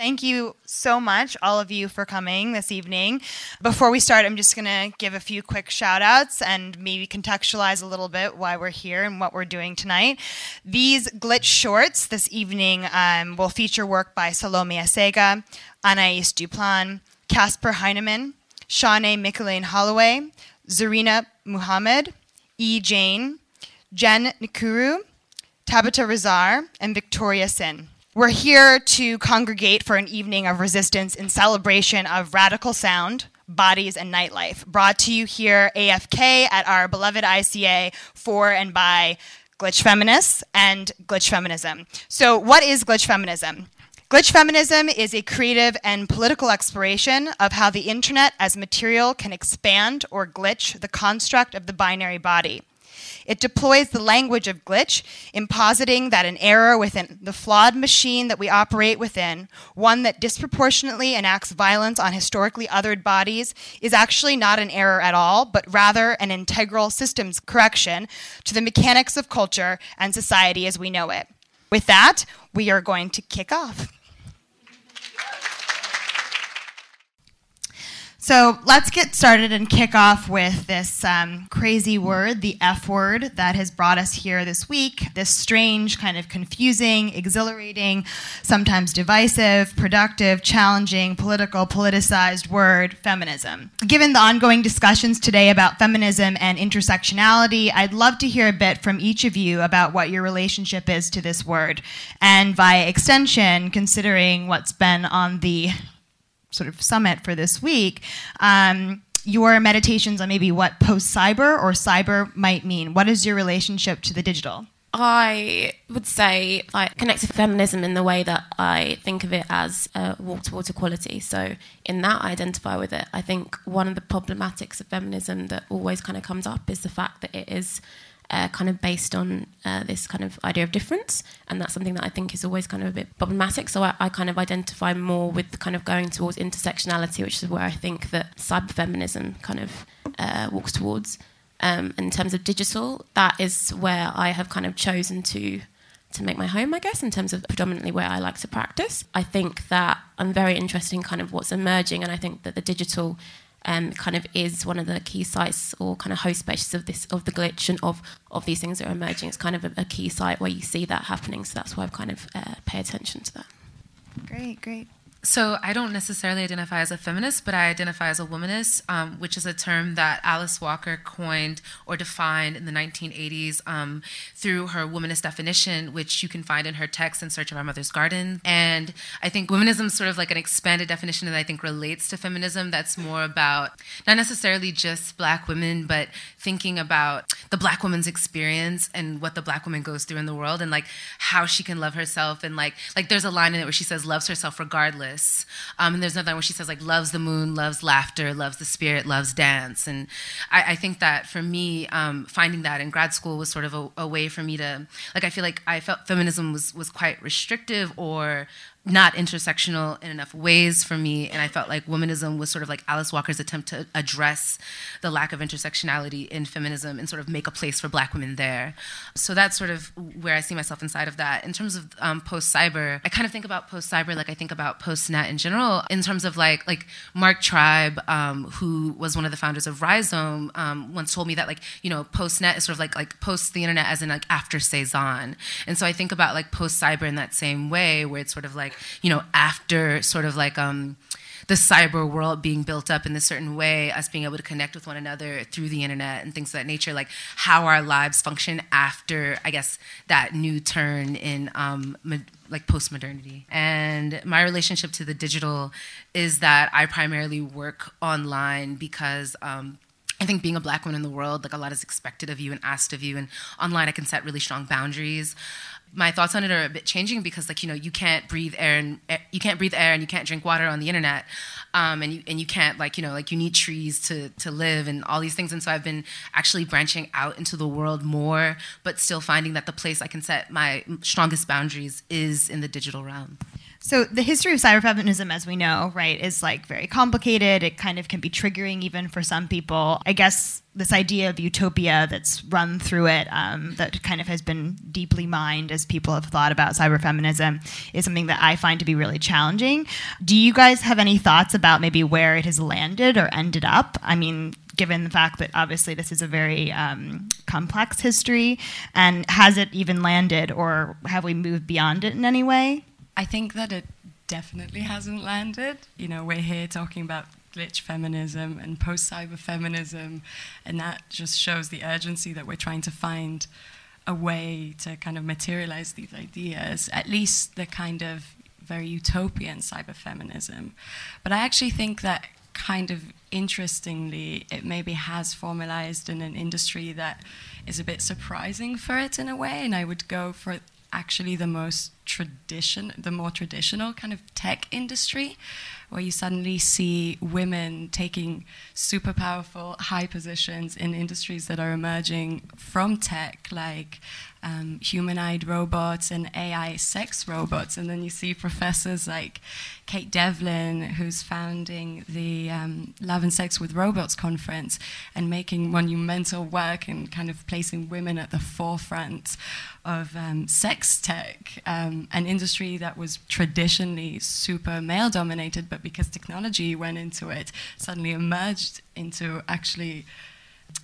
Thank you so much, all of you, for coming this evening. Before we start, I'm just going to give a few quick shout outs and maybe contextualize a little bit why we're here and what we're doing tonight. These glitch shorts this evening um, will feature work by Salome Asega, Anaïs Duplan, Caspar Heinemann, Shawné Michaelain Holloway, Zarina Muhammad, E. Jane, Jenn Nkiru, Tabita Rezaire, and Victoria Sin. We're here to congregate for an evening of resistance in celebration of radical sound, bodies, and nightlife, brought to you here AFK at our beloved ICA for and by glitch feminists and glitch feminism. So, what is glitch feminism? Glitch feminism is a creative and political exploration of how the internet as material can expand or glitch the construct of the binary body. It deploys the language of glitch in positing that an error within the flawed machine that we operate within, one that disproportionately enacts violence on historically othered bodies, is actually not an error at all, but rather an integral systems correction to the mechanics of culture and society as we know it. With that, we are going to kick off. So let's get started and kick off with this um, crazy word, the F word, that has brought us here this week. This strange, kind of confusing, exhilarating, sometimes divisive, productive, challenging, political, politicized word, feminism. Given the ongoing discussions today about feminism and intersectionality, I'd love to hear a bit from each of you about what your relationship is to this word. And by extension, considering what's been on the sort of summit for this week, um, your meditations on maybe what post cyber or cyber might mean. What is your relationship to the digital? I would say like connected feminism in the way that I think of it as a walk towards equality. So in that I identify with it. I think one of the problematics of feminism that always kind of comes up is the fact that it is uh, kind of based on uh, this kind of idea of difference. And that's something that I think is always kind of a bit problematic. So I, I, kind of identify more with kind of going towards intersectionality, which is where I think that cyberfeminism kind of uh, walks towards. Um, in terms of digital, that is where I have kind of chosen to to make my home, I guess, in terms of predominantly where I like to practice. I think that I'm very interested in kind of what's emerging, and I think that the digital um, kind of is one of the key sites or kind of host spaces of this of the glitch and of of these things that are emerging. It's kind of a, a key site where you see that happening. So that's why I've kind of uh, pay attention to that. Great, great. So I don't necessarily identify as a feminist, but I identify as a womanist, um, which is a term that Alice Walker coined or defined in the 1980s um, through her womanist definition, which you can find in her text in Search of Our Mother's Garden. And I think womanism is sort of like an expanded definition that I think relates to feminism. That's more about not necessarily just Black women, but thinking about the Black woman's experience and what the Black woman goes through in the world, and like how she can love herself, and like like there's a line in it where she says loves herself regardless um, and there's another one where she says like loves the moon, loves laughter, loves the spirit, loves dance. And I, I think that for me, um, finding that in grad school was sort of a, a way for me to like I feel like I felt feminism was was quite restrictive or not intersectional in enough ways for me. And I felt like womanism was sort of like Alice Walker's attempt to address the lack of intersectionality in feminism and sort of make a place for black women there. So that's sort of where I see myself inside of that. In terms of um, post cyber, I kind of think about post cyber like I think about post net in general, in terms of like like Mark Tribe, um, who was one of the founders of Rhizome, um, once told me that like, you know, post net is sort of like like post the internet as in like after Cezanne. And so I think about like post cyber in that same way where it's sort of like like you know after sort of like um, the cyber world being built up in this certain way, us being able to connect with one another through the internet and things of that nature, like how our lives function after, I guess, that new turn in um, like post modernity. And my relationship to the digital is that I primarily work online because. Um, I think being a black woman in the world, like a lot is expected of you and asked of you. And online, I can set really strong boundaries my thoughts on it are a bit changing because like you know you can't breathe air and eh, you can't breathe air and you can't drink water on the internet um, and you and you can't like you know like you need trees to to live and all these things and so I've been actually branching out into the world more but still finding that the place I can set my strongest boundaries is in the digital realm. So the history of cyberfeminism, as we know, right, is like very complicated. It kind of can be triggering even for some people. I guess this idea of utopia that's run through it, um, that kind of has been deeply mined as people have thought about cyberfeminism, is something that I find to be really challenging. Do you guys have any thoughts about maybe where it has landed or ended up? I mean, given the fact that obviously this is a very um, complex history, and has it even landed, or have we moved beyond it in any way? I think that it definitely hasn't landed. You know, we're here talking about glitch feminism and post cyber feminism, and that just shows the urgency that we're trying to find a way to kind of materialize these ideas, at least the kind of very utopian cyber feminism. But I actually think that kind of interestingly, it maybe has formalized in an industry that is a bit surprising for it in a way, and I would go for actually the most tradition, the more traditional kind of tech industry, where you suddenly see women taking super powerful high positions in industries that are emerging from tech, like um, humanoid robots and AI sex robots. And then you see professors like Kate Devlin, who's founding the um, Love and Sex with Robots conference and making monumental work and kind of placing women at the forefront of um, sex tech, um, an industry that was traditionally super male dominated, but because technology went into it, suddenly emerged into actually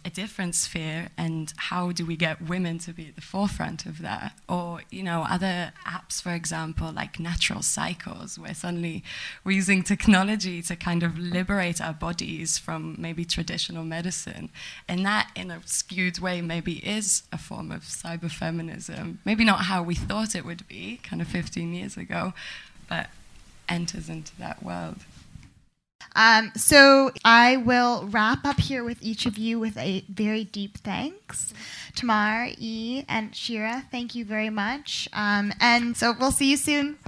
a different sphere and how do we get women to be at the forefront of that? Or you know other apps for example like natural cycles where suddenly we're using technology to kind of liberate our bodies from maybe traditional medicine. And that in a skewed way maybe is a form of cyber feminism maybe not how we thought it would be kind of 15 years ago but enters into that world um, so I will wrap up here with each of you with a very deep thanks. Tamar, E, and Shira, thank you very much. Um, and so we'll see you soon.